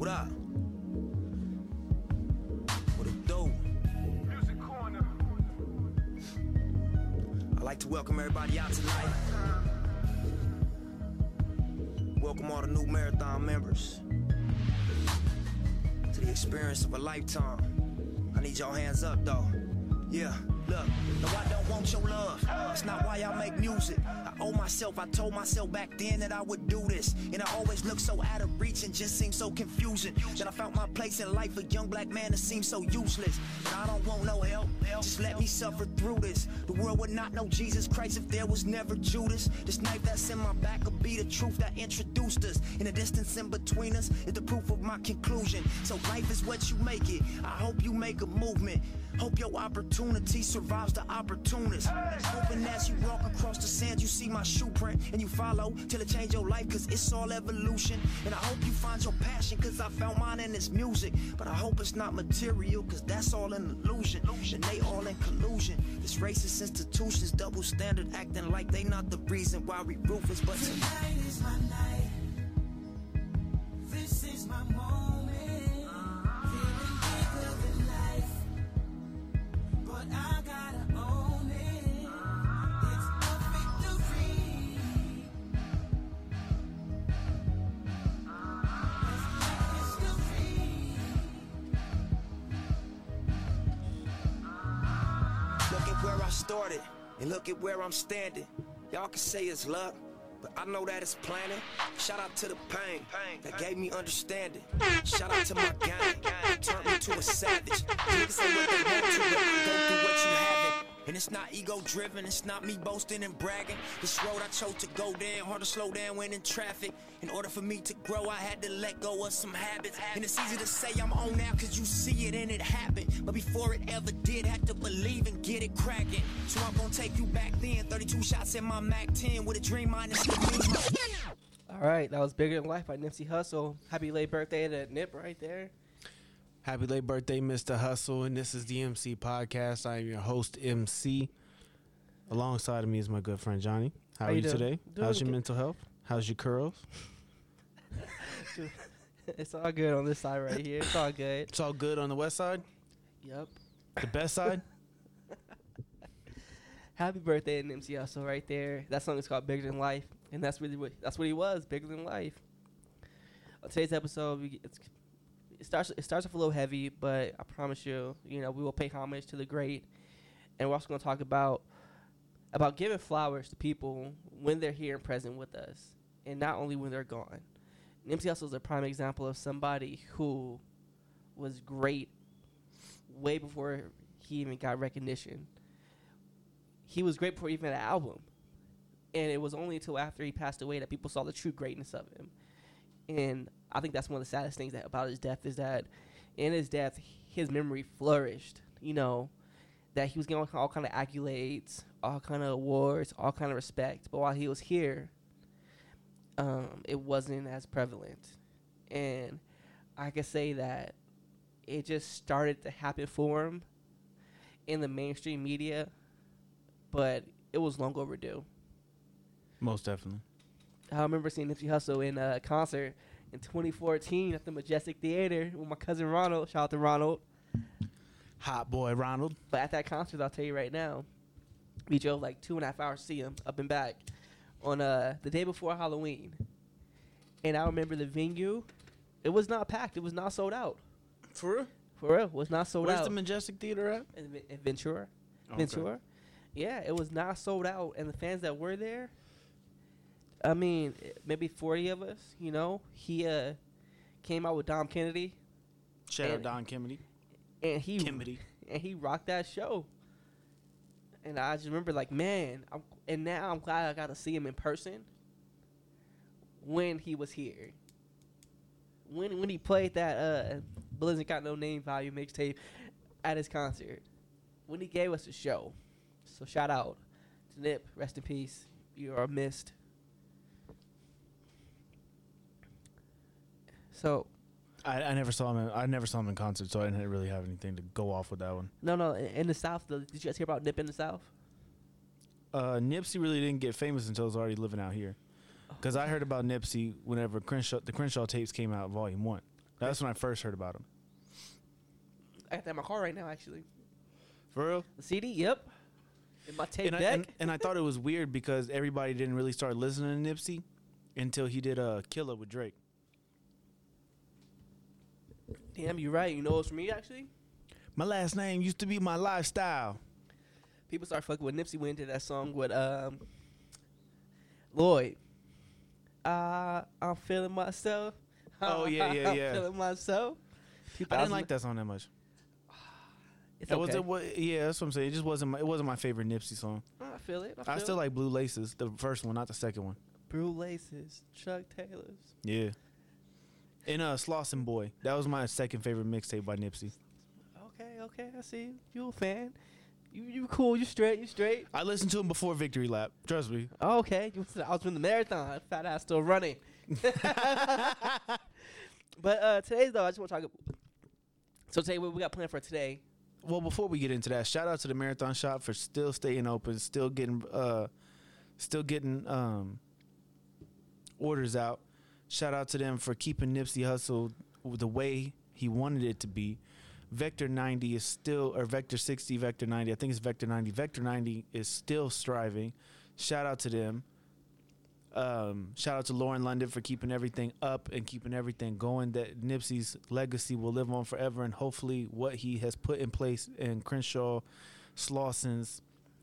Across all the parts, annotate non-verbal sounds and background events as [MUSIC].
What up? What it do? Music corner. I'd like to welcome everybody out tonight. Welcome all the new marathon members to the experience of a lifetime. I need y'all hands up though. Yeah, look, no, I don't want your love. That's not why I make music. Owe myself, I told myself back then that I would do this. And I always looked so out of reach and just seemed so confusing. That I found my place in life, a young black man that seemed so useless. And I don't want no help. Just let me suffer through this. The world would not know Jesus Christ if there was never Judas. This knife that's in my back will be the truth that introduced us. In the distance in between us is the proof of my conclusion. So life is what you make it. I hope you make a movement. Hope your opportunity survives the opportunist. Hoping as you walk across the sand, you see my shoe print and you follow till it change your life, cause it's all evolution. And I hope you find your passion, cause I found mine in this music. But I hope it's not material, cause that's all an illusion. And they all in collusion. This racist institutions, double standard, acting like they not the reason why we ruthless. But Tonight is my started and look at where I'm standing. Y'all can say it's luck, but I know that it's planning. Shout out to the pain pain that gave me understanding. Shout out to my gang, turned me to a savage. Niggas say what they want to, but go through what you haven't. And it's not ego driven, it's not me boasting and bragging. This road I chose to go down, hard to slow down when in traffic. In order for me to grow, I had to let go of some habits. And it's easy to say I'm on now cause you see it and it happened. But before it ever did, had to believe and get it cracking. So I'm gonna take you back then. 32 shots in my Mac 10 with a dream minus the. All right, that was Bigger Than Life by Nipsey Hussle. Happy late birthday to Nip right there. Happy late birthday, Mr. Hussle, and this is the MC Podcast. I am your host, MC. Alongside of me is my good friend Johnny. How, How are you doing? today? Doing How's your good. mental health? How's your curls? [LAUGHS] It's all good on this side right here. It's all good. It's all good on the west side? Yep. The best side? [LAUGHS] [LAUGHS] Happy birthday to Nipsey Hussle right there. That song is called Bigger Than Life, and that's really what that's what he was, bigger than life. On today's episode, we, it's, it starts it starts off a little heavy, but I promise you, you know, we will pay homage to the great, and we're also going to talk about about giving flowers to people when they're here and present with us, and not only when they're gone. Nipsey Hussle is a prime example of somebody who was great way before he even got recognition he was great before even an album. And it was only until after he passed away that people saw the true greatness of him. And I think that's one of the saddest things that, about his death is that in his death, his memory flourished. You know, that he was getting all, all kind of accolades, all kind of awards, all kind of respect. But while he was here, um, it wasn't as prevalent. And I can say that it just started to happen for him in the mainstream media but it was long overdue. Most definitely. I remember seeing Nipsey Hussle in a concert in 2014 at the Majestic Theater with my cousin Ronald. Shout out to Ronald. Hot boy Ronald. But at that concert, I'll tell you right now, we drove like two and a half hours to see him up and back on uh, the day before Halloween. And I remember the venue, it was not packed. It was not sold out. For real? For real, it was not sold Where's out. the Majestic Theater at? in, in Ventura. Okay. Ventura. Yeah, it was not sold out, and the fans that were there, I mean, maybe forty of us. You know, he uh came out with Dom Kennedy, Shout out Dom Kennedy. and he Kennedy. and he rocked that show. And I just remember, like, man, I'm, and now I'm glad I got to see him in person. When he was here, when when he played that uh, Blizzard Got No Name Value mixtape at his concert, when he gave us a show. So shout out to Nip, rest in peace. You are missed. So I, I never saw him. In, I never saw him in concert, so I didn't really have anything to go off with that one. no, no, in in the South, the, did you guys hear about Nip in the South? Uh, Nipsey really didn't get famous until he was already living out here. Because I heard about Nipsey whenever Crenshaw, the Crenshaw tapes came out, Volume One. That's when I first heard about him. I got that in my car right now, actually. For real? The CD, yep. In my tape And I, deck. and, and I thought it was weird because everybody didn't really start listening to Nipsey until he did a Killer with Drake. Damn, you're right. You know what's for me actually? My last name used to be my lifestyle. People start fucking with Nipsey went into that song with um Lloyd. Uh, I'm feeling myself. Oh, yeah, yeah, [LAUGHS] yeah. I'm feeling myself. I didn't like that song that much. [SIGHS] It's It okay. was, it was, yeah, that's what I'm saying. It just wasn't my, it wasn't my favorite Nipsey song. I feel it. I, I still it. like Blue Laces, the first one, not the second one. Blue Laces, Chuck Taylors. Yeah. And uh, Slauson Boy, that was my second favorite mixtape by Nipsey. Okay, okay, I see you. You a fan? You you cool? You straight? You straight? I listened to him before Victory Lap. Trust me. Oh, okay. You I was doing the marathon. Fat ass still running. [LAUGHS] but uh today though, I just want to talk. So today, what we got planned for today? Well, before we get into that, shout out to the Marathon Shop for still staying open, still getting uh still getting um orders out. Shout out to them for keeping Nipsey Hussle the way he wanted it to be. Vector 90 is still or Vector 60, Vector 90. I think it's Vector 90. Vector 90 is still striving. Shout out to them. Um, shout out to Lauren London for keeping everything up and keeping everything going. That Nipsey's legacy will live on forever, and hopefully, what he has put in place in Crenshaw, Slauson's,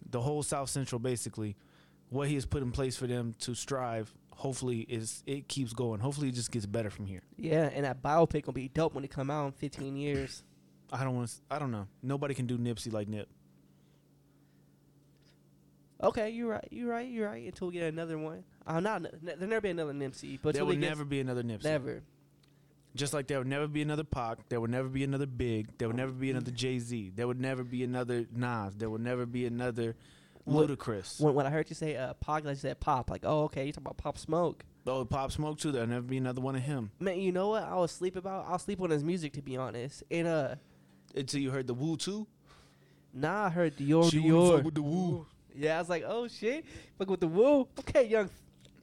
the whole South Central, basically, what he has put in place for them to strive. Hopefully, is it keeps going. Hopefully, it just gets better from here. Yeah, and that biopic gonna be dope when it come out in 15 years. I don't want to. I don't know. Nobody can do Nipsey like Nip. Okay, you're right. You're right. You're right. Until we get another one. I'm not. ne- There'll never be another Nipsey. But there will never be another Nipsey. never. Just like there would never be another Pac, there would never be another Big, there would never be another Jay Z, there would never be another Nas, there would never be another Ludacris. When, when I heard you say uh, Pog, I said Pop. Like, oh, okay, you talking about Pop Smoke. Oh, Pop Smoke too. There'll never be another one of him Man, you know what? I was sleep about. I'll sleep on his music to be honest. And uh, until you heard the Woo too. nah, I heard Dior She Dior. with the Woo. Yeah, I was like, oh shit, fuck with the woo. Okay, young.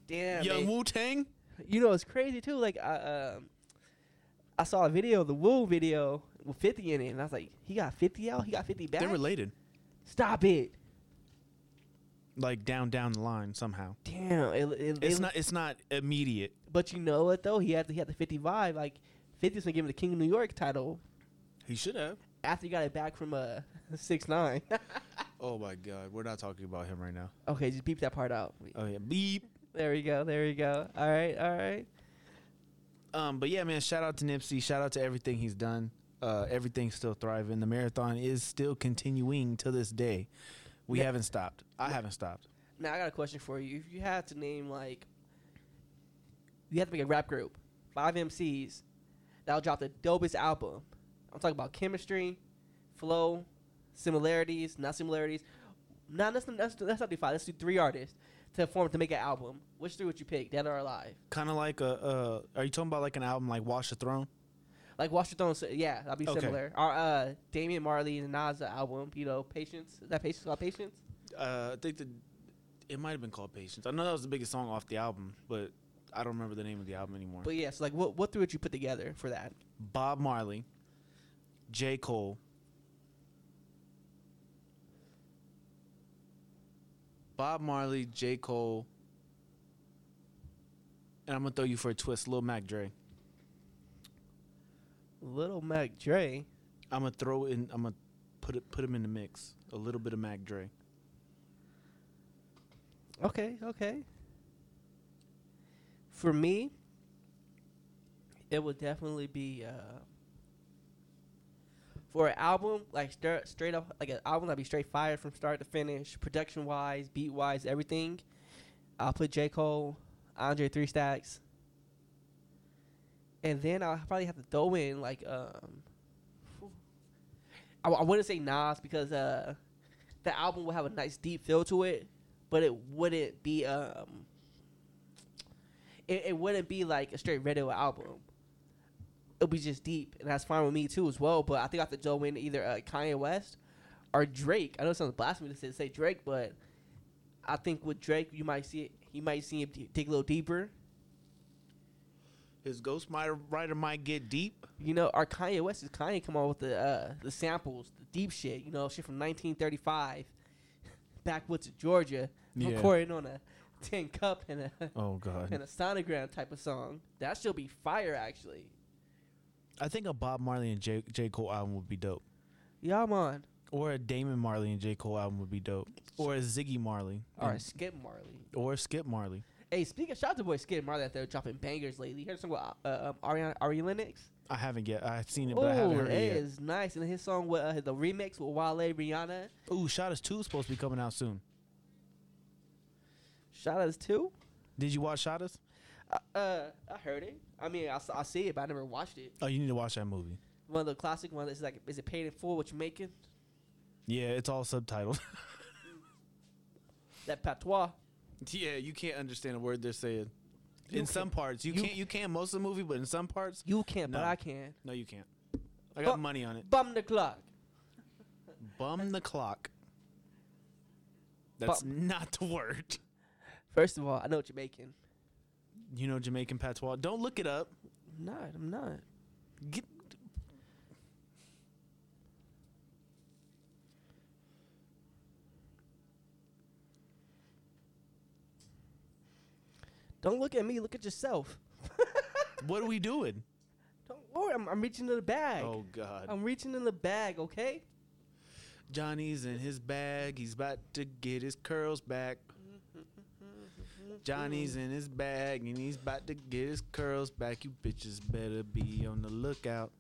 Damn. Young. Wu Tang. You know it's crazy too. Like I um, I saw a video, the Woo video with 50 in it, and I was like, he got 50 out. He got 50 back. They're related, Stop it. Like down down the line somehow. Damn. It, it, It's it- not. It's not immediate. But you know what though? He had he had the 55. Like 50's gonna give him the King of New York title He should have. after he got it back from uh [LAUGHS] six nine. [LAUGHS] Oh my God, we're not talking about him right now. okay, just beep that part out. Oh yeah, beep. There we go. There we go. All right. All right. Um, but yeah, man, shout out to Nipsey. Shout out to everything he's done. Uh, everything's still thriving. The marathon is still continuing to this day. We haven't stopped. I haven't stopped. Now I got a question for you. If you had to name like, you have to make a rap group, five MCs, that'll drop the dopest album. I'm talking about chemistry, flow, similarities, not similarities. Not let's, let's, let's not do five. Let's do three artists to form to make an album. Which three would you pick, dead or alive? Kind of like a. Uh, are you talking about like an album like Wash the Throne? Like Watch the Throne, yeah, that'd be Okay. similar. Or uh, Damian Marley and Nas album, you know, Patience. Is that Patience called Patience? Uh, I think the it might have been called Patience. I know that was the biggest song off the album, but I don't remember the name of the album anymore. But yes, like what what three would you put together for that? Bob Marley, J. Cole, Bob Marley, J. Cole, and I'm gonna throw you for a twist, Lil Mac Dre. Little Mac Dre. I'm gonna throw in. I'm gonna put it put him in the mix. A little bit of Mac Dre. Okay, okay. For me, it would definitely be uh, for an album like straight straight up like an album that'd be straight fire from start to finish, production wise, beat wise, everything. I'll put J Cole, Andre Three Stacks, and then I'll probably have to throw in like um. I, I wouldn't say Nas because uh, the album will have a nice deep feel to it, but it wouldn't be um. It, it wouldn't be like a straight radio album. It'll be just deep, and that's fine with me too as well. But I think I have to throw in either uh, Kanye West or Drake. I know it sounds blasphemous to say, Drake, but I think with Drake you might see it. You might see him dig a little deeper. His Ghost Rider Rider might get deep. You know, our Kanye West is Kanye come on with the uh, the samples, the deep shit. You know, shit from 1935, [LAUGHS] backwoods of Georgia, Yeah. recording on a tin cup and a Oh God. and a sonogram type of song. That should be fire, actually. I think a Bob Marley and J, J Cole album would be dope. Yeah, man. Or a Damian Marley and J Cole album would be dope. Or a Ziggy Marley. All right, and- Skip Marley. Or Skip Marley. Hey, speaking of shout out to boy Skip Marley out there dropping bangers lately. You heard something about uh, um, Ariana Ari Lennox? I haven't yet. I've seen it, but I Oh, haven't heard it yet. is nice. And his song with uh, the remix with Wale Rihanna. Ooh, Shottas 2 is supposed to be coming out soon. Shout outs too. Did you watch Shottas? Uh, uh, I heard it. I mean, I see it, but I never watched it. Oh, you need to watch that movie. One of the classic ones is like, is it paid in full? What you making? Yeah, it's all subtitled. [LAUGHS] That patois. Yeah, you can't understand a word they're saying. You in some parts, you, you- can't. You can most of the movie, but in some parts, You can't, but No. I can. no, you can't. I got Bu- money on it. Bum the clock. Bum the clock. That's Bum. not the word. First of all, I know what you're making. You know Jamaican patois. Don't look it up. I'm not. I'm not. Get. Don't look at me. Look at yourself. [LAUGHS] What are we doing? Don't worry. I'm, I'm reaching in the bag. Oh God. I'm reaching in the bag. Okay. Johnny's in his bag. He's about to get his curls back. [LAUGHS] Johnny's in his bag and he's about to get his curls back. You bitches better be on the lookout.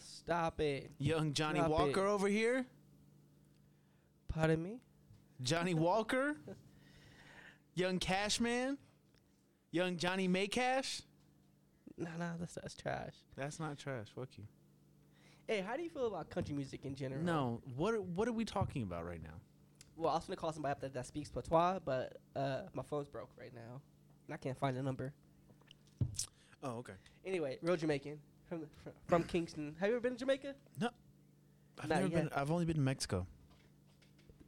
Stop it. Young Johnny Stop Walker it. over here. Pardon me. Johnny Walker. [LAUGHS] Young Cashman. Young Johnny Maycash. Nah, nah. That's that's trash. That's not trash. Fuck you. Hey, how do you feel about country music in general? No. What are, what are we talking about right now? Well, I was gonna call somebody up that, that speaks patois, but uh, my phone's broke right now, and I can't find the number. Oh, okay. Anyway, real Jamaican from fr- from Kingston. Have you ever been to Jamaica? No. I've Not never been. yet. I've only been to Mexico.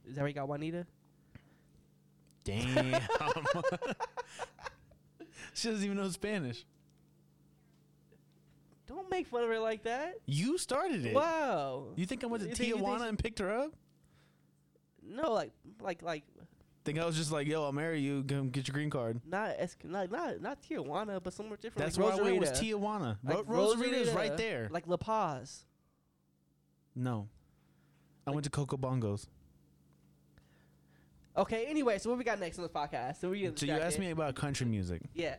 Is that where you got Juanita? Damn. [LAUGHS] Um, [LAUGHS] she doesn't even know Spanish. Don't make fun of her like that. You started it. Wow. You think I went to You think- you think Tijuana she- and picked her up? No, like like like Think I was just like, yo, I'll marry you. Come get your green card. not es- not not not Tijuana, but somewhere different. That's like where I went. Was Rosarito. Tijuana? Like Ro- Rosarito is right there. Like La Paz. no, I went to Coco Bongos. Okay. Anyway, so what we got next on this podcast? So we So you asked me about country music. Yeah.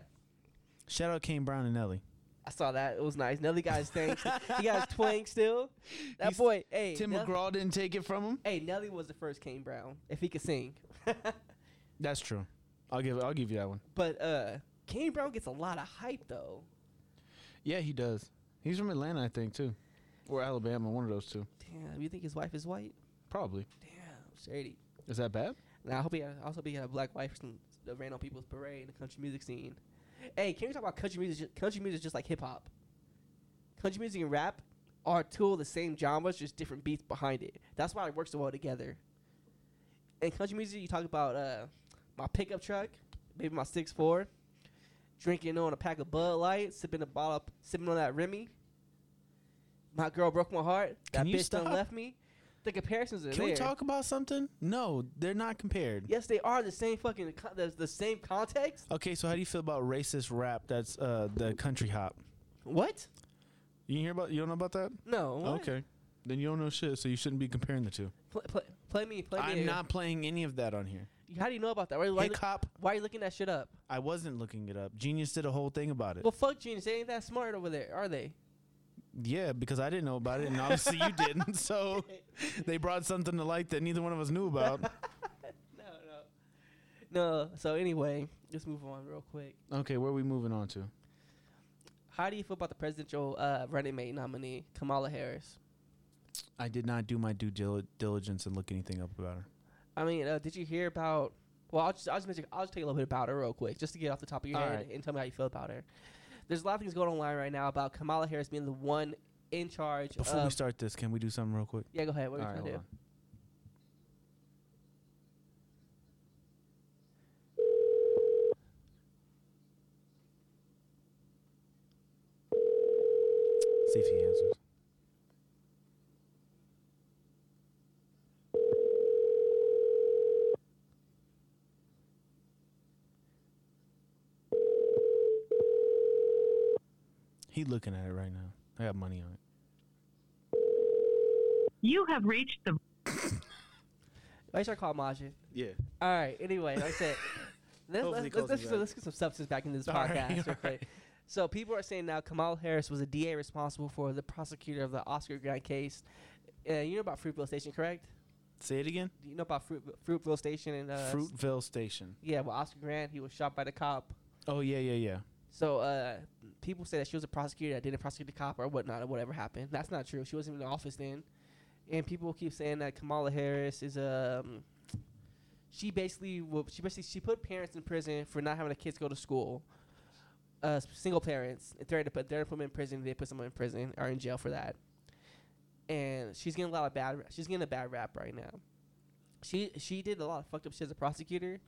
Shout out Kane Brown and Nelly. I saw that. It was nice. Nelly got his [LAUGHS] thing. he got his twang still. That He's- boy, hey. Tim Nell- McGraw didn't take it from him. Hey, Nelly was the first Kane Brown, if he could sing. [LAUGHS] That's true. I'll give. I'll give you that one. but uh Kane Brown gets a lot of hype though. Yeah, he does. He's from Atlanta, I think, too, or Alabama. One of those two. Damn, you think his wife is white? Probably. Damn, shady. Is that bad? Now I hope he also be a black wife from the ran on people's parade in the country music scene. Hey, can we talk about country music? Country music is just like hip hop. Country music and rap are two of the same genres, just different beats behind it. That's why it works so well together. In country music, you talk about uh, my pickup truck, maybe my six four, drinking on a pack of Bud Light, sipping a bottle, sipping on that Remy. My girl broke my heart. That bitch done left me. The comparisons are Can we talk about something? No, they're not compared. Yes, they are the same fucking. co- The, the same context. Okay, so how do you feel about racist rap? That's uh the country hop. What? You hear about? You don't know about that? No. What? Okay, then you don't know shit. So you shouldn't be comparing the two. Play, play, play me. Play me. I'm not playing any of that on here. How do you know about that? Why, why, Hip hop. why are you looking that shit up? I wasn't looking it up. Genius did a whole thing about it. Well, fuck genius. They ain't that smart over there, are they? Yeah, because I didn't know about it, and obviously you didn't. So [LAUGHS] they brought something to light that neither one of us knew about. [LAUGHS] No, no. No. So anyway, let's move on real quick. Okay, where are we moving on to? How do you feel about the presidential uh, running mate nominee, Kamala Harris? I did not do my due dil- diligence and look anything up about her. I mean, uh, did you hear about? Well, I'll just, I'll just mention, I'll just tell you a little bit about her real quick, just to get off the top of your All head right. and tell me how you feel about her there's a lot of things going online right now about Kamala Harris being the one in charge. Before of, we start this, can we do something real quick? Yeah, go ahead. What are you we right, to do? On. See if he answers. Looking at it right now. I got money on it. You have reached the [LAUGHS] I should call Majid. Yeah. All right. Anyway, like I said, [LAUGHS] let's, let's, let's, me let's, let's get some substance back into this [LAUGHS] All right, podcast. all real quick. right. So people are saying now Kamala Harris was a DA responsible for the prosecutor of the Oscar Grant case. Uh, you know about Fruitvale Station, correct? Say it again. Do you know about Fruit, Fruitvale Station and uh, Fruitvale Station. Yeah, well, Oscar Grant, he was shot by the cop. Oh yeah, yeah, yeah. So uh, people say that she was a prosecutor that didn't prosecute the cop or whatnot or whatever happened. That's not true. She wasn't in the office then. And people keep saying that Kamala Harris is um, she basically will, she basically she put parents in prison for not having the kids go to school. Uh, single parents, they're to put they're to put them in prison. They put someone in prison or in jail for that. And she's getting a lot of bad. She's getting a bad rap right now. She she did a lot of fucked up shit as a prosecutor,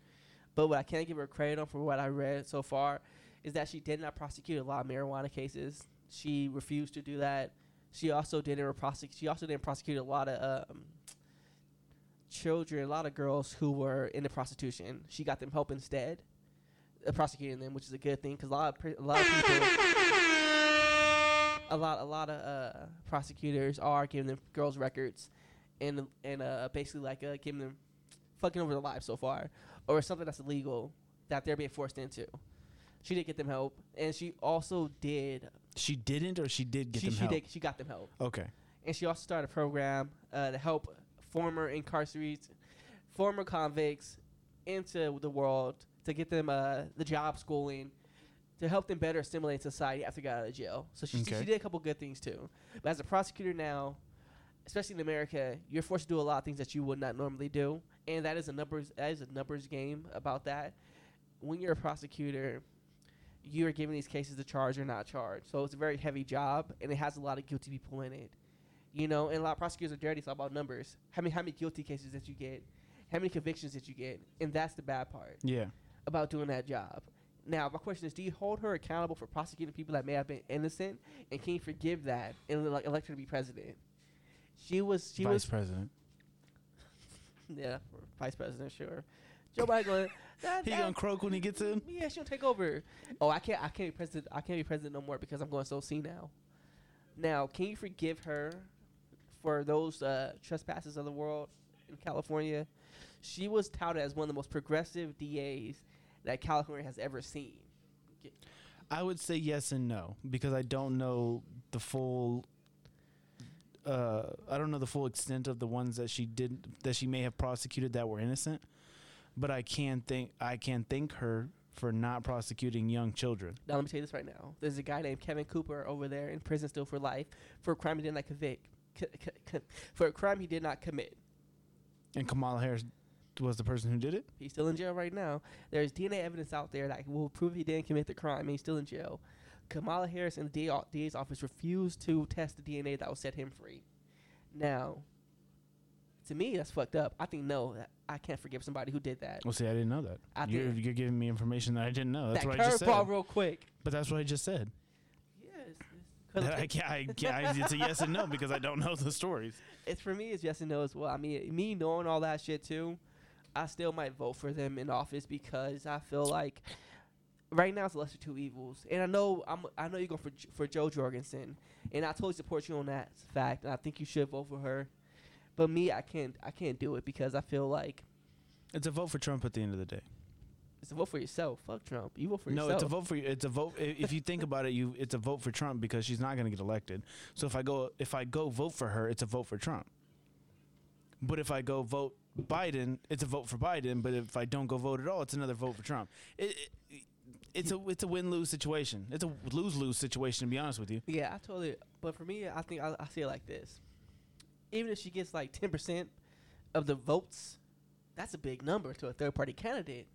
but what I can't give her credit on for what I read so far is that she did not prosecute a lot of marijuana cases. She refused to do that. She also didn't prosecute. She also didn't prosecute a lot of um, children, a lot of girls who were into prostitution. She got them help instead, uh, prosecuting them, which is a good thing because a lot of pri- a lot of people, a lot a lot of uh, prosecutors are giving them girls records, and and uh, basically like uh, giving them fucking over their lives so far, or something that's illegal that they're being forced into. She did get them help, and she also did. She didn't, or she did get she them she help. did. She got them help Okay. and she also started a program uh, to help former incarcerates, former convicts into the world to get them uh, the job schooling, to help them better assimilate society after they got out of jail. So she, Okay. she did a couple good things too. But as a prosecutor now, especially in America, you're forced to do a lot of things that you would not normally do, and that is a numbers that is a numbers game about that. When you're a prosecutor, you are giving these cases to charge or not charge. So it's a very heavy job, and it has a lot of guilty people in it. You know, and a lot of prosecutors are dirty. It's all about numbers. How many how many guilty cases that you get, how many convictions that you get, and that's the bad part Yeah. about doing that job. Now, my question is: Do you hold her accountable for prosecuting people that may have been innocent, and can you forgive that and like elect her to be president? She was she Vice was president. [LAUGHS] yeah vice president sure. Joe Biden that, He that- gonna croak when he gets in. yeah she'll take over. Oh I can't I can't be president I can't be president no more because I'm going so senile. Now Now, can you forgive her for those uh, trespasses of the world in California? She was touted as one of the most progressive DAs that California has ever seen. I would say yes and no because I don't know the full. Uh, I don't know the full extent of the ones that she did that she may have prosecuted that were innocent, but I can think I can thank her for not prosecuting young children. Now let me tell you this right now. There's a guy named Kevin Cooper over there in prison still for life for a crime he did not convict. C- c- c- for a crime he did not commit. And Kamala Harris was the person who did it. He's still in jail right now. There's DNA evidence out there that will prove he didn't commit the crime. and He's still in jail. Kamala Harris and the DA's office refused to test the DNA that will set him free. Now, to me, that's fucked up. I think no, I can't forgive somebody who did that. Well, see, I didn't know that. I You're, did. you're giving me information that I didn't know. That's that what I just said. real quick. But that's what I just said. Yes. [LAUGHS] I can't, I can't, I, it's a yes and no because I don't know the stories. [LAUGHS] it's for me it's yes and no as well. I mean, me knowing all that shit too, I still might vote for them in office because I feel like right now it's lesser two evils. And I know I'm I know you're going for for Jo Jorgensen, and I totally support you on that fact. And I think you should vote for her. But me, I can't I can't do it because I feel like It's a vote for Trump at the end of the day. it's a vote for yourself. Fuck Trump. You vote for no, yourself. No, it's a vote for it's a vote. If you think about it, you it's a vote for Trump because she's not going to get elected. So if I go if I go vote for her, it's a vote for Trump. But if I go vote Biden, it's a vote for Biden. But if I don't go vote at all, it's another vote for Trump. It, it, it's a it's a win lose situation. It's a lose lose situation to be honest with you. Yeah, I totally. But for me, I think I, I see it like this: even if she gets like ten percent of the votes, that's a big number to a third party candidate.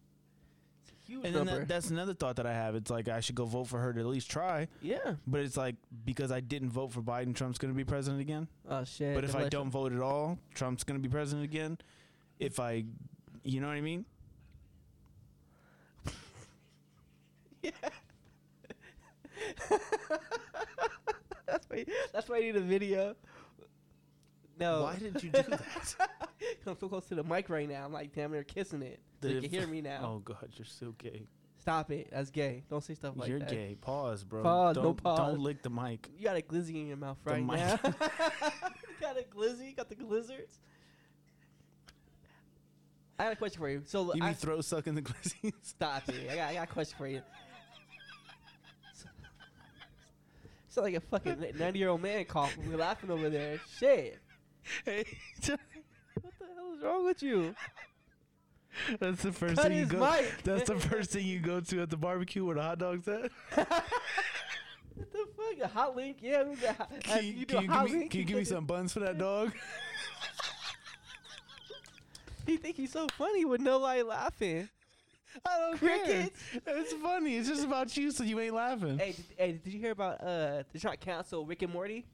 It's a huge And then number. that, that's another thought that I have. It's like I should go vote for her to at least try. yeah. But it's like because I didn't vote for Biden, Trump's going to be president again. Oh shit. But if I don't vote at all, Trump's going to be president again. If I, you know what I mean? Yeah. [LAUGHS] that's why. That's why I need a video. No. Why did you do that? [LAUGHS] I'm so close to the mic right now. I'm like damn near kissing it. So you can hear me now. Oh God, you're so gay. Stop it. That's gay. Don't say stuff like that. you're gay. Pause, bro. Pause, no Don't, pause. Don't lick the mic. You got a glizzy in your mouth right now. [LAUGHS] [LAUGHS] you got a glizzy. You got the glizzards. I got a question for you. So You I, be throat sucking the glizzies? stop it. I got, I got a question for you. Sound like a fucking ninety-year-old man coughing. We're laughing over there. Shit. Hey, [LAUGHS] What the hell is wrong with you? that's the first Cut thing you his go. mic. That's the first thing you go to at the barbecue where the hot dogs [LAUGHS] at. What the fuck? A hot link? Yeah, we got. Can you you, do can you hot give me, link? can you give me some buns for that [LAUGHS] dog? He think he's so funny with nobody laughing. I don't Crickets. care. It's funny. It's just about you, so you ain't laughing. Hey, did, hey, did you hear about uh? They're trying to cancel Rick and Morty.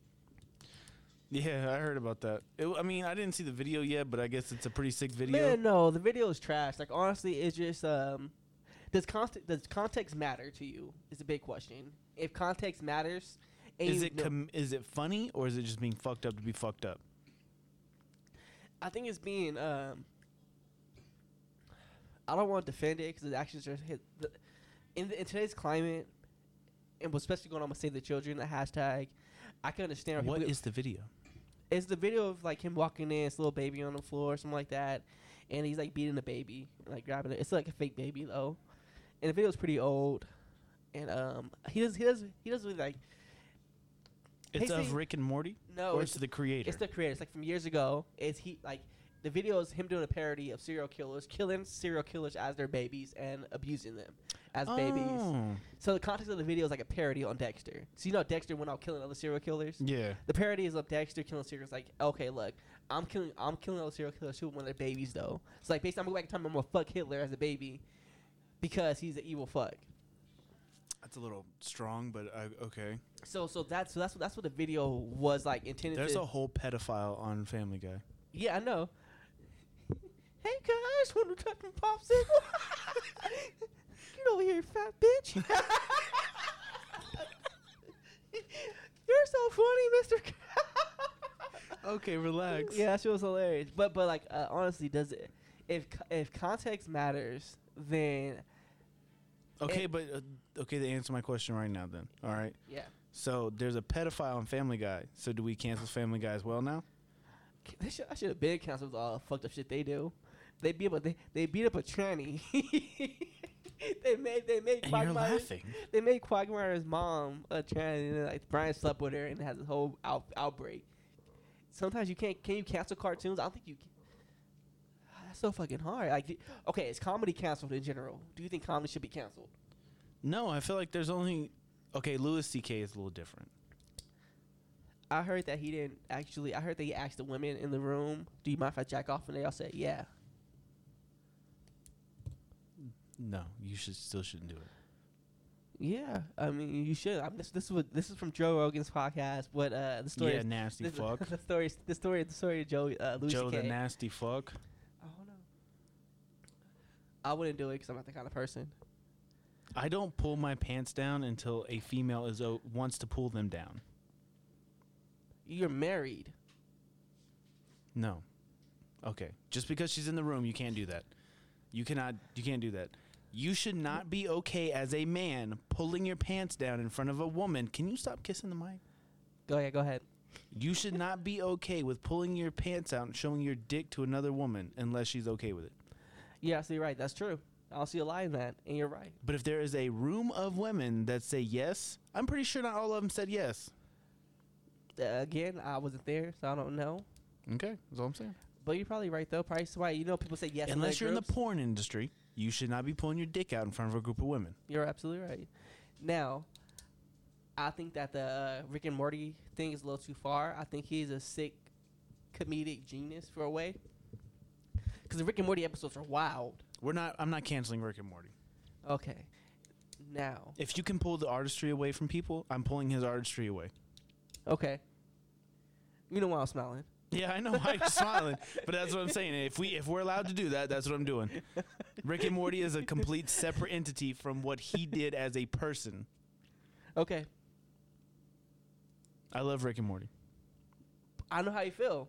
Yeah, I heard about that. It, I mean, I didn't see the video yet, but I guess it's a pretty sick video. Man, no, the video is trash. Like honestly, it's just um, does context does context matter to you? Is a big question. If context matters, and is it com- is it funny or is it just being fucked up to be fucked up? I think it's being um. I don't want to defend it because the actions just hit. The, in, the, in today's climate, and especially going on with Save the Children, the hashtag, I can understand. What is the video? It's the video of like him walking in, his little baby on the floor, or something like that, and he's like beating the baby, like grabbing it. It's like a fake baby though, and the video's pretty old, and um, he does he does he doesn't really like It's of Rick and Morty, no, or it's, it's the creator. it's the creator. It's like from years ago. It's he like the video is him doing a parody of serial killers, killing serial killers as their babies and abusing them as babies. Oh, So the context of the video is like a parody on Dexter. So you know Dexter went out killing other serial killers. Yeah. The parody is of Dexter killing serial killers. Like, okay, look, I'm killing, I'm killing the serial killers too when they're babies though. It's like basically I'm going back in time. I'm gonna fuck Hitler as a baby because he's an evil fuck. That's a little strong, but uh, okay. So, so that's so that's what that's what the video was like intended. To There's to, a whole pedophile on Family Guy. yeah, I know. Hey guys, want to touch my popsicle? [LAUGHS] Get over here, fat bitch. [LAUGHS] You're so funny, Mister. [LAUGHS] Okay, relax. Yeah, that shit was hilarious. But but like uh, honestly, does it? If if context matters, then Okay, It- but uh, okay, to answer my question right now, then. All right. yeah, So there's a pedophile on Family Guy. So do we cancel Family Guy as well now? I should have been canceled all the fucked up shit they do. They beat up a, they, they beat up a tranny. [LAUGHS] they made they made And Quagmire. They made Quagmire's mom a tranny, and then, like Brian slept with her and has a whole out, outbreak. Sometimes you can't. Can you cancel cartoons? I don't think you. can. [SIGHS] That's so fucking hard. Like, okay, is comedy canceled in general? Do you think comedy should be canceled? No, I feel like there's only. Okay, Louis C.K. is a little different. I heard that he didn't actually. I heard that he asked the women in the room, "Do you mind if I jack off?" And they all said, "Yeah." No, you should still shouldn't do it. Yeah, I mean, you should. I mean, this this is this is from Joe Rogan's podcast. What uh the story? yeah, is- nasty this- fuck. [LAUGHS] the story. The story. The story of Joe. Uh, Louis Joe the nasty fuck. I don't know. I wouldn't do it because I'm not the kind of person. I don't pull my pants down until a female is o- wants to pull them down. You're married. No. Okay. Just because she's in the room, you can't do that. You cannot. You can't do that. You should not be okay as a man pulling your pants down in front of a woman. Can you stop kissing the mic? Go ahead. Go ahead. You should not be okay with pulling your pants out and showing your dick to another woman unless she's okay with it. Yeah, so you're right. That's true. I don't see a lie in that, and you're right. But if there is a room of women that say yes, I'm pretty sure not all of them said yes. Uh, again, I wasn't there, so I don't know. Okay, that's all I'm saying. But you're probably right though. Probably why you know people say yes. Unless you're in the porn industry, you should not be pulling your dick out in front of a group of women. You're absolutely right. Now, I think that the uh, Rick and Morty thing is a little too far. I think he's a sick comedic genius for a way. Because the Rick and Morty episodes are wild. We're not. I'm not canceling Rick and Morty. Okay. Now, If you can pull the artistry away from people, I'm pulling his artistry away. okay. You know why I'm smiling. Yeah, I know why you're smiling, but that's what I'm saying. If we if we're allowed to do that, that's what I'm doing. [LAUGHS] Rick and Morty is a complete separate entity from what he did as a person. Okay. I love Rick and Morty. I know how you feel.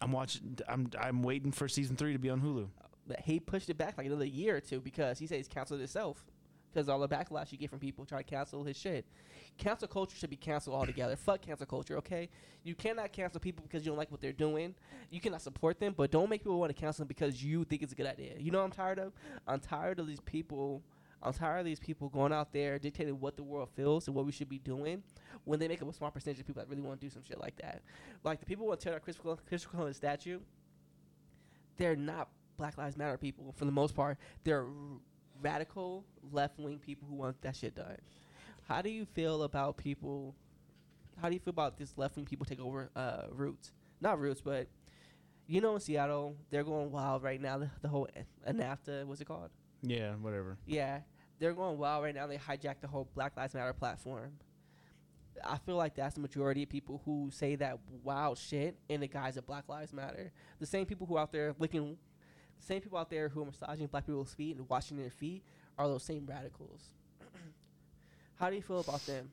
I'm watching. I'm I'm waiting for season three to be on Hulu. But he pushed it back like another year or two because he said he's canceled itself because all the backlash you get from people trying to cancel his shit. Cancel culture should be canceled altogether. Fuck cancel culture, okay? You cannot cancel people because you don't like what they're doing. You cannot support them, but don't make people want to cancel them because you think it's a good idea. You know I'm tired of? I'm tired of these people. I'm tired of these people going out there dictating what the world feels and what we should be doing when they make up a small percentage of people that really want to do some shit like that. Like the people who want to tear down Christopher Col- Columbus statue, they're not Black Lives Matter people for the most part. They're radical left wing people who want that shit done. How do you feel about people? How do you feel about this left wing people take over uh, Roots? Not Roots, but you know in Seattle they're going wild right now. The, the whole A- NAFTA, what's it called? Yeah, whatever. Yeah, they're going wild right now. They hijacked the whole Black Lives Matter platform. I feel like that's the majority of people who say that wild shit in the guise of Black Lives Matter. The same people who are out there licking, same people out there who are massaging black people's feet and washing their feet are those same radicals. [CLEARS THROAT] How do you feel about them?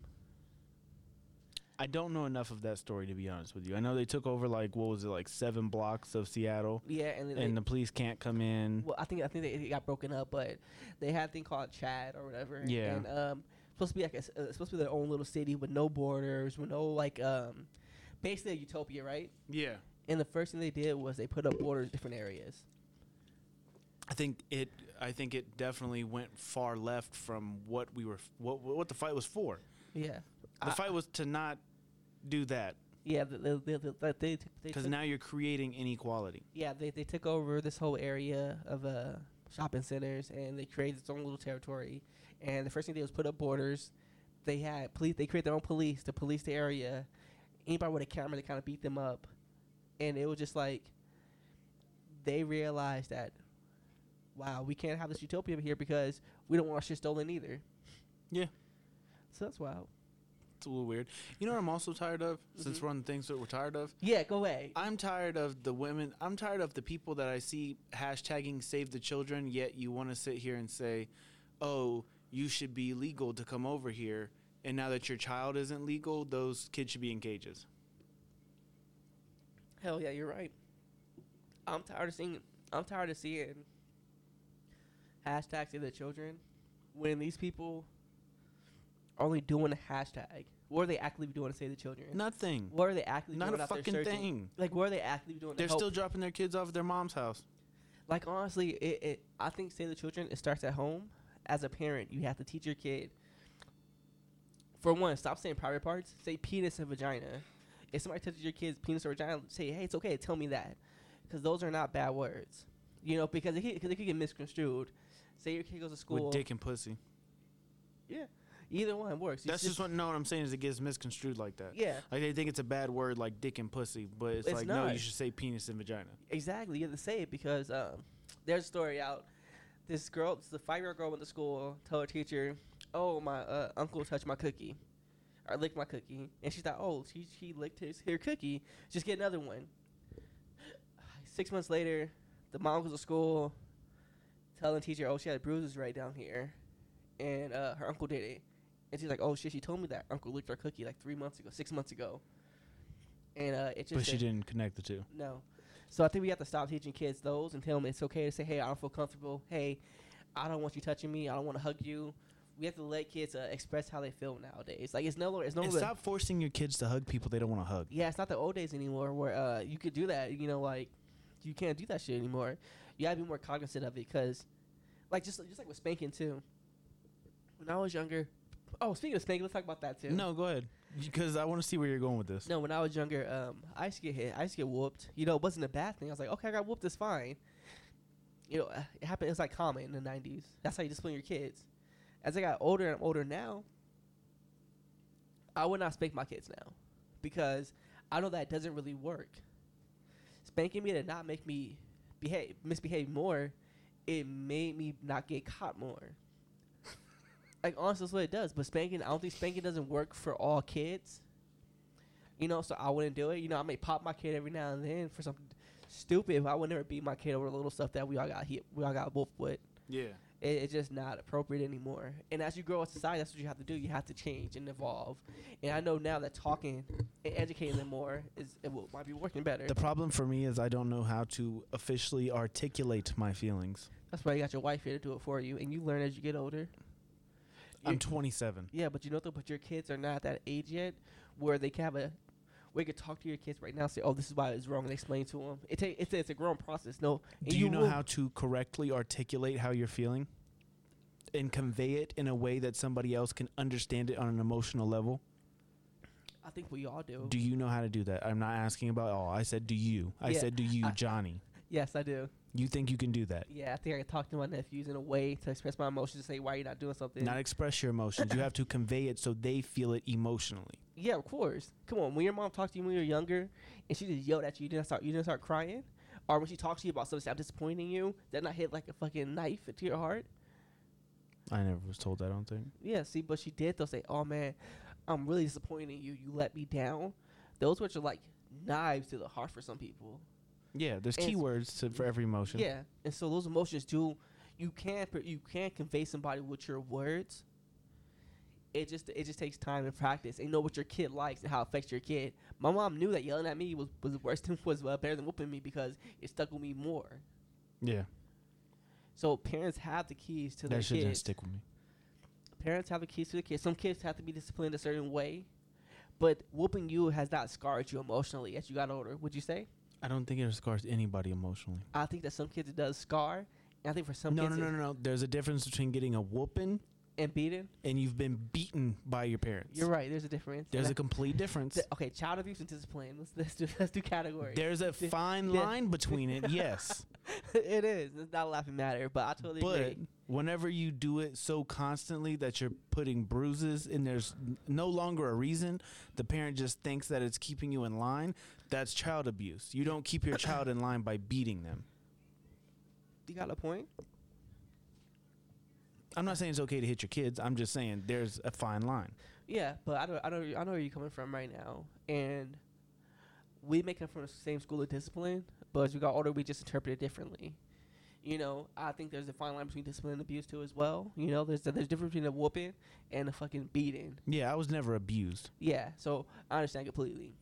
I don't know enough of that story to be honest with you. I know they took over like what was it like seven blocks of Seattle, Yeah, and, they, the police can't come in. well, I think I think they, it got broken up, but they had a thing called Chad or whatever. Yeah. and um, supposed to be like a, uh, supposed to be their own little city with no borders, with no like um, basically a utopia, right? Yeah, And the first thing they did was they put up borders in different areas. I think it. I think it definitely went far left from what we were, what what the fight was for. Yeah. The I- fight was to not do that Yeah, the, the, the, the, the, they, they because now you're creating inequality. yeah they, they took over this whole area of uh, shopping centers and they created its own little territory. And the first thing they did was put up borders. They had police. They created their own police to police the area. Anybody with a camera, they kind of beat them up, and it was just like they realized that, wow, we can't have this utopia here because we don't want our shit stolen either. Yeah. So that's wild. It's a little weird. You know what I'm also tired of? Since Mhm. we're on the things that we're tired of, Yeah, go away. I'm tired of the women. I'm tired of the people that I see hashtagging save the children, yet you want to sit here and say, oh, you should be legal to come over here. And now that your child isn't legal, those kids should be in cages. Hell yeah, you're right. I'm tired of seeing. I'm tired of seeing hashtags to the children when these people are only doing a hashtag. What are they actively doing to save the children? Nothing. What are they actively Not doing Not a fucking thing. Like what are they actively doing? They're still dropping their kids off at their mom's house. like honestly, it, it. I think save the children. It starts at home. As a parent, you have to teach your kid. For one, stop saying private parts. Say penis and vagina. If somebody touches your kid's penis or vagina, say, "Hey, it's okay. Tell me that," because those are not bad words. You know, because it, could- cause it could get misconstrued. Say your kid goes to school. With dick and pussy. Yeah, either one works. You That's just what no. What I'm saying is it gets misconstrued like that. Yeah, Like they think it's a bad word like dick and pussy, but it's, It's like no, not. you should say penis and vagina. exactly. You have to say it because um, there's a story out. This girl, this is a five-year-old girl went to school, told her teacher, "Oh, my uh, uncle touched my cookie, or licked my cookie," and she thought, "Oh, she she licked his her cookie. Just get another one." Six months later, the mom goes to school, telling the teacher, "Oh, she had bruises right down here," and uh, her uncle did it, and she's like, "Oh shit, she told me that uncle licked her cookie like three months ago, six months ago," and uh, it just But she didn't connect the two. no. So I think we have to stop teaching kids those and tell them it's okay to say, "Hey, I don't feel comfortable. Hey, I don't want you touching me. I don't want to hug you." We have to let kids uh, express how they feel nowadays. Like it's no, longer- it's no. And longer- stop forcing your kids to hug people they don't want to hug. Yeah, it's not the old days anymore where uh, you could do that. You know, like you can't do that shit anymore. You gotta be more cognizant of it because, like, just just like with spanking too. When I was younger, oh, speaking of spanking, let's talk about that too. No, go ahead. Because I want to see where you're going with this. No, when I was younger, um, I used to get hit. I used to get whooped. You know, it wasn't a bad thing. I was like, okay, I got whooped. It's fine. You know, uh, it happened. It's like common in the '90s. That's how you discipline your kids. As I got older and I'm older now, I would not spank my kids now because I know that doesn't really work. Spanking me did not make me behave misbehave more. It made me not get caught more. like honestly, that's what it does. But spanking, I don't think spanking doesn't work for all kids. You know, so I wouldn't do it. You know, I may pop my kid every now and then for something stupid. But I would never beat my kid over the little stuff that we all got hit, we all got wolfed with. Yeah. It, it's just not appropriate anymore. And as you grow in society, that's what you have to do. You have to change and evolve. And I know now that talking and educating them more is it will, might be working better. The problem for me is I don't know how to officially articulate my feelings. That's why you got your wife here to do it for you, and you learn as you get older. I'm 27. Yeah, but you know though, but your kids are not that age yet where they can have a where you can talk to your kids right now and say, "Oh, this is why it's wrong," and explain to them. It take it's, a- it's a growing process. No, Do you, know will- how to correctly articulate how you're feeling and convey it in a way that somebody else can understand it on an emotional level? I think we all do. Do you know how to do that? I'm not asking about all. I said, do you? I Yeah, said, do you, I- Johnny? [LAUGHS] yes, I do. You think you can do that? Yeah, I think I can talk to my nephews in a way to express my emotions and say why you're not doing something. Not express your emotions. you have to convey it so they feel it emotionally. yeah, of course. Come on, when your mom talked to you when you were younger and she just yelled at you, you didn't start you didn't start crying, or when she talks to you about something I'm disappointing you, that not hit like a fucking knife into your heart. I never was told that. I don't think. Yeah, see, but she did. They'll say, "Oh man, I'm really disappointing you. You let me down." Those words are like knives to the heart for some people. Yeah, there's And keywords to, for every emotion. Yeah, and so those emotions do. You can't you can't convey somebody with your words. It just it just takes time and practice. And know what your kid likes and how it affects your kid. My mom knew that yelling at me was was worse than [LAUGHS] was uh, better than whooping me because it stuck with me more. Yeah, So parents have the keys to their that shit didn't kids. stick with me. Parents have the keys to the kids. Some kids have to be disciplined a certain way, but whooping you has not scarred you emotionally as you got older. Would you say? I don't think it scars anybody emotionally. I think that some kids it does scar. And I think for some No, kids no, no, no, no. There's a difference between getting a whooping and beaten. and you've been beaten by your parents. You're right. There's a difference. There's And a complete difference. th- okay, child abuse and discipline. Let's let's do, [LAUGHS] let's do categories. There's a fine line between it, yes. [LAUGHS] it is. It's not a laughing matter, but I totally agree. but agree. whenever you do it so constantly that you're putting bruises and there's no longer a reason, the parent just thinks that it's keeping you in line, that's child abuse. You don't keep your child in line by beating them. You got a point. I'm not saying it's okay to hit your kids. I'm just saying there's a fine line. Yeah, but I know I know I know where you're coming from right now, and we make it from the same school of discipline, but as we got older, we just interpret it differently. You know, I think there's a fine line between discipline and abuse too, as well. You know, there's a, there's a difference between a whooping and a fucking beating. Yeah, I was never abused. Yeah, so I understand completely,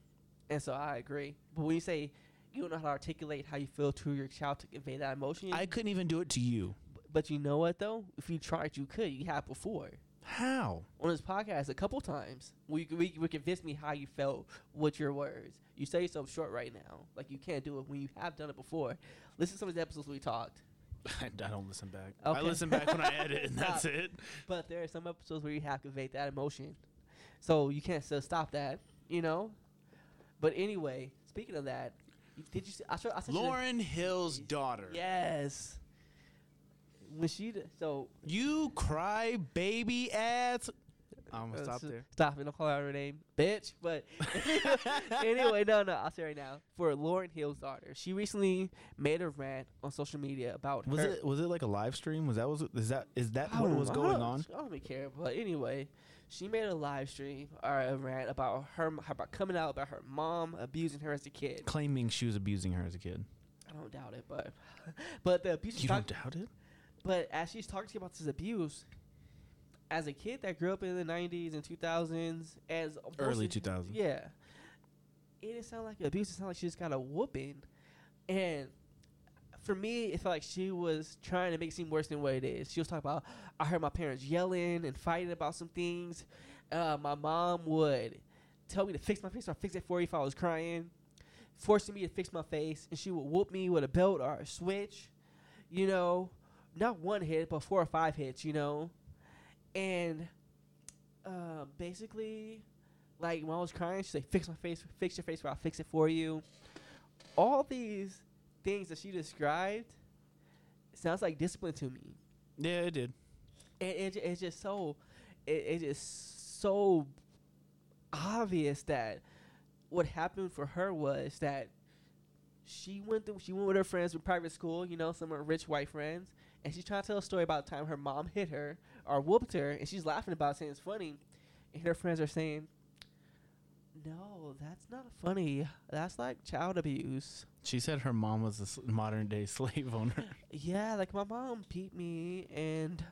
and so I agree. But when you say you don't know how to articulate how you feel to your child to convey that emotion, I couldn't even do it to you. but you know what though? If you tried, you could. You have before. How? on this podcast a couple times. We we we convinced me how you felt with your words. You say yourself short right now, like you can't do it when you have done it before. Listen to some of the episodes we talked, [LAUGHS] I don't listen back. I listen back when I edit, and [LAUGHS] that's it. but there are some episodes where you have to conveyed that emotion, so you can't still stop that, you know. But anyway, speaking of that, did you? See, I, show, I Lauryn Hill's daughter. Yes. When she so You cry baby ass. I'm gonna Uh, stop there. Stop it. Don't call her her name, bitch. But [LAUGHS] anyway, no, no. I'll say right now. For Lauryn Hill's daughter, she recently made a rant on social media about Was her. it was it like a live stream? Was that was is that is that I what don't was know. going I don't- on? I don't really care. But anyway, she made a live stream or a rant about her about coming out about her mom abusing her as a kid. Claiming she was abusing her as a kid. I don't doubt it, but [LAUGHS] but the abuse. You don't doubt it? But as she's talking to you about this abuse, as a kid that grew up in the '90s and 2000s, as Early 2000s. yeah, it didn't sound like abuse. It sounded like she just got a whooping, and for me, it felt like she was trying to make it seem worse than what it is. She was talking about, I heard my parents yelling and fighting about some things. Uh, my mom would tell me to fix my face, or I fix it for you if I was crying, forcing me to fix my face, and she would whoop me with a belt or a switch. You know, not one hit, but four or five hits. You know, and uh, basically, like when I was crying, she'd say, "Fix my face, fix your face, or I'll fix it for you." All these things that she described sounds like discipline to me, Yeah, it did. and it, it's just so, it, it's just so obvious that what happened for her was that she went through, she went with her friends in private school, you know, some of her rich white friends, and she's trying to tell a story about the time her mom hit her or whooped her, and she's laughing about it, saying it's funny, and her friends are saying, No, that's not funny. That's like child abuse. She said her mom was a modern day [LAUGHS] slave owner. Yeah, like my mom beat me and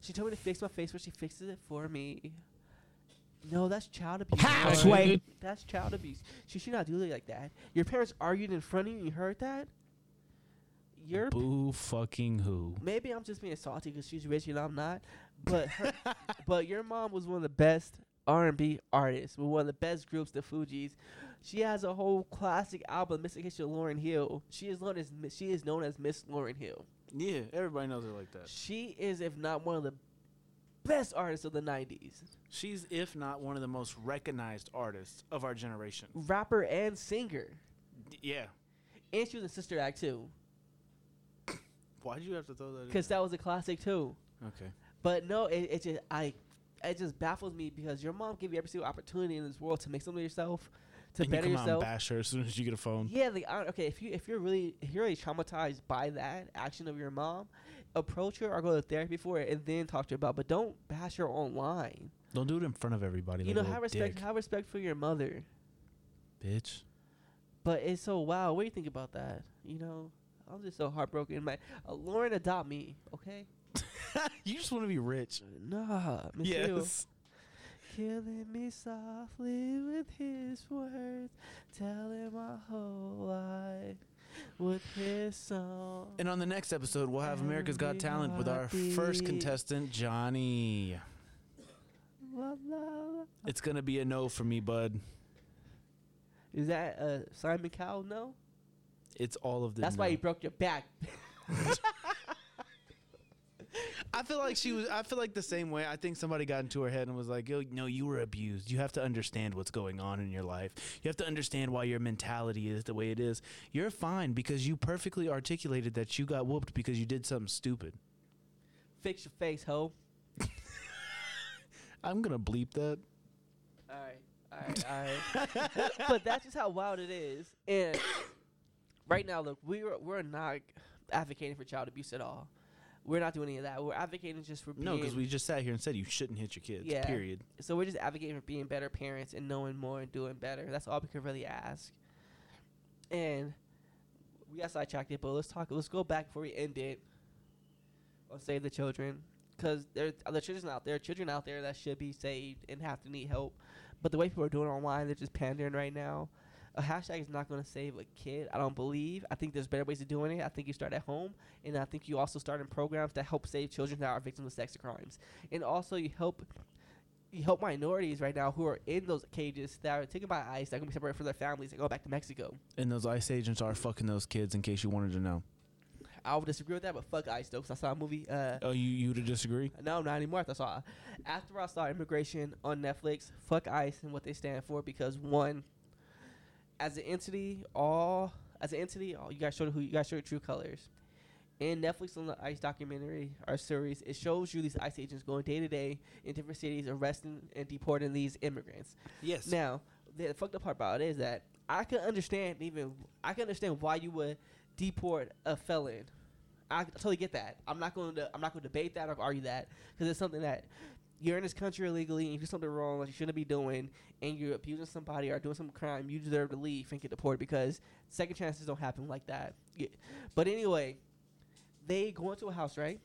she told me to fix my face, but she fixes it for me. No, that's child abuse. House wait. That's child abuse. She should not do it like that. Your parents argued in front of you. You heard that? Your Boo fucking who? maybe I'm just being salty because she's rich and I'm not, but her, [LAUGHS] but your mom was one of the best R&B artists with one of the best groups, the Fugees. She has a whole classic album, Miseducation of Lauryn Hill. She is known as she is known as Miss Lauryn Hill. Yeah, everybody knows her like that. She is, if not one of the best artists of the '90s, She's, if not one of the most recognized artists of our generation. rapper and singer, D- Yeah. and she was in Sister Act too, Why'd you have to throw that in? because that was a classic too. Okay. But no, it, it just I, it just baffles me because your mom gave you every single opportunity in this world to make something of yourself, to And you better come out and yourself. bash her as soon as you get a phone. Yeah, like I, okay, if you if you're really if you're really traumatized by that action of your mom, approach her or go to therapy for it and then talk to her about. But don't bash her online. Don't do it in front of everybody. you like know, have respect dick. have respect for your mother. bitch. But it's so wow. What do you think about that? You know, I'm just so heartbroken. My uh, Lauryn adopt me, okay? [LAUGHS] you just want to be rich. Nah, me too. Yes. Killing me softly with his words, telling my whole life with his song. And on the next episode, we'll have America's Got Talent with our first contestant, Johnny. La, la, la. It's gonna be a no for me, bud. Is that uh, Simon Cowell? No, It's all of the. that's why no. you broke your back. [LAUGHS] I feel like she was. I feel like the same way. I think somebody got into her head and was like, "Yo, no, you were abused. You have to understand what's going on in your life. You have to understand why your mentality is the way it is. You're fine because you perfectly articulated that you got whooped because you did something stupid." Fix your face, ho. [LAUGHS] I'm gonna bleep that. All right, all right, all right. [LAUGHS] but that's just how wild it is. And right now, look, we're we're not advocating for child abuse at all. We're not doing any of that. We're advocating just for being. No, because we just sat here and said you shouldn't hit your kids. Yeah. Period. So we're just advocating for being better parents and knowing more and doing better. That's all we can really ask. And we got sidetracked it, but let's talk. Let's go back before we end it. on save the children, because there are other children out there, children out there that should be saved and have to need help. But the way people are doing it online, they're just pandering right now. A hashtag is not going to save a kid. I don't believe. I think there's better ways of doing it. I think you start at home, and I think you also start in programs that help save children that are victims of sex crimes, and also you help you help minorities right now who are in those cages that are taken by ICE that can be separated from their families and go back to Mexico. And those ICE agents are fucking those kids. In case you wanted to know. I would disagree with that, but fuck ICE though, 'cause I saw a movie. Uh, Oh, you you to disagree? no, not anymore. After I saw after I saw Immigration on Netflix, fuck ICE and what they stand for because one, as an entity, all as an entity, all, you guys showed who you guys showed true colors. In Netflix on the ICE documentary or series, it shows you these ICE agents going day to day in different cities, arresting and deporting these immigrants. Yes. Now, the fucked up part about it is that I can understand even I can understand why you would deport a felon. I totally get that. I'm not going to I'm not going to debate that or argue that because it's something that you're in this country illegally and you do something wrong that you shouldn't be doing and you're abusing somebody or doing some crime, you deserve to leave and get deported because second chances don't happen like that. Yeah. But anyway, they go into a house, right?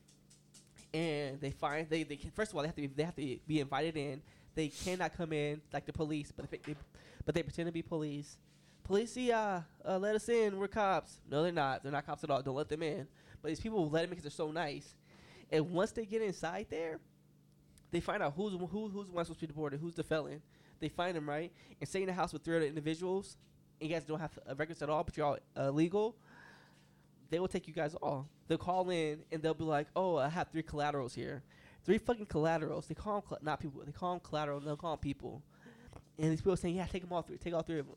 And they find they, they first of all they have to be, they have to be invited in. They cannot come in like the police, but they, they but they pretend to be police. Policia, uh, let us in. We're cops. No, they're not. They're not cops at all. Don't let them in. But these people let them in because they're so nice. And once they get inside there, they find out who's who, who's one supposed to be deported, who's the felon. They find them right and stay in the house with three other individuals. And you guys don't have uh, records at all, but you're all legal. They will take you guys all. They'll call in and they'll be like, "Oh, I have three collaterals here, three fucking collaterals." They call them cl- not people. They call them collateral. They'll call them people. And these people saying, "Yeah, take them all three. Take all three of them."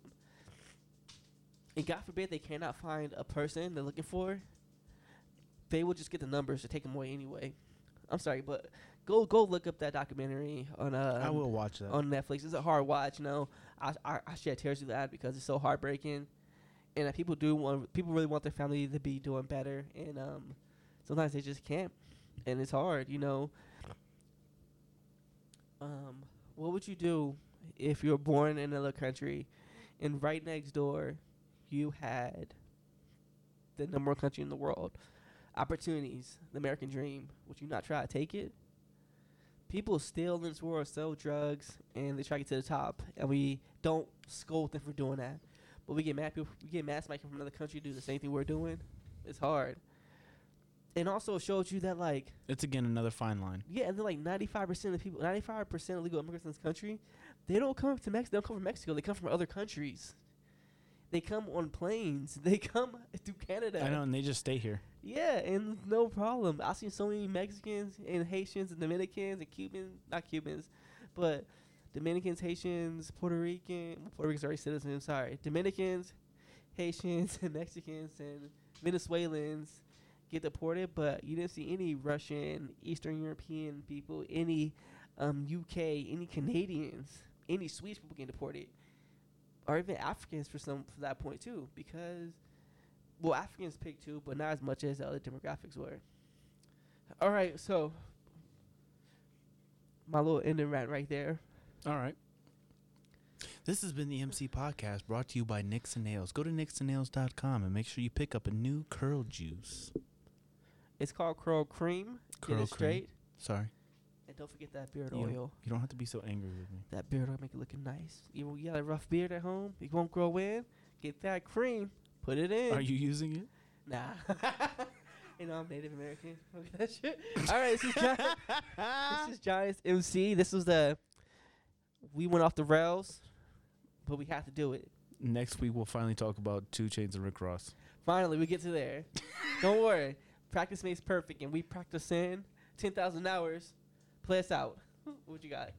And God forbid they cannot find a person they're looking for. They will just get the numbers to take them away anyway. I'm sorry, but go go look up that documentary on uh I will watch that. on Netflix. It's a hard watch, you know. I I, I shed tears with that because it's so heartbreaking, and uh, people do want people really want their family to be doing better, and um, sometimes they just can't, and it's hard, you know. Um, what would you do if you were born in another country, and right next door, you had the number one country in the world, opportunities, the American dream. Would you not try to take it? People still in this world sell drugs and they try to get to the top, and we don't scold them for doing that. But we get mad people, we get mad somebody from another country do the same thing we're doing. It's hard. And also it shows you that like It's again another fine line. yeah, and then like ninety five percent of people, ninety five percent of legal immigrants in this country, they don't come to Mexico. They don't come from Mexico. They come from other countries. They come on planes. [LAUGHS] They come through Canada. I know, and they just stay here. Yeah, and no problem. I've seen so many Mexicans and Haitians and Dominicans and Cubans, not Cubans, but Dominicans, Haitians, Puerto Rican, Puerto Ricans are already citizens. Sorry, Dominicans, Haitians, [LAUGHS] and Mexicans and Venezuelans get deported, but you didn't see any Russian, Eastern European people, any um, UK, any Canadians, any Swedish people getting deported, or even Africans for some for that point too, because well, Africans picked too, but not as much as the other demographics were. All right, so my little ending rant right there. All right. This has been the MC Podcast brought to you by Nixon Nails. Go to nixonnails.com and make sure you pick up a new curl juice. It's called Curl Cream. Get Curl it straight. Cream. Sorry. And don't forget that beard You don't, oil. you don't have to be so angry with me. That beard oil make it looking nice. You, you got a rough beard at home, it won't grow in. Get that cream, put it in. Are you using it? Nah. [LAUGHS] you know, I'm Native American. [LAUGHS] Look at that shit. All right, this is John. this is Giants MC. This was the. We went off the rails, but we had to do it. Next week, we'll finally talk about 2 Chainz and Rick Ross. Finally, we get to there. [LAUGHS] Don't worry. Practice makes perfect, and we practice in 10,000 hours. Play us out. what you got?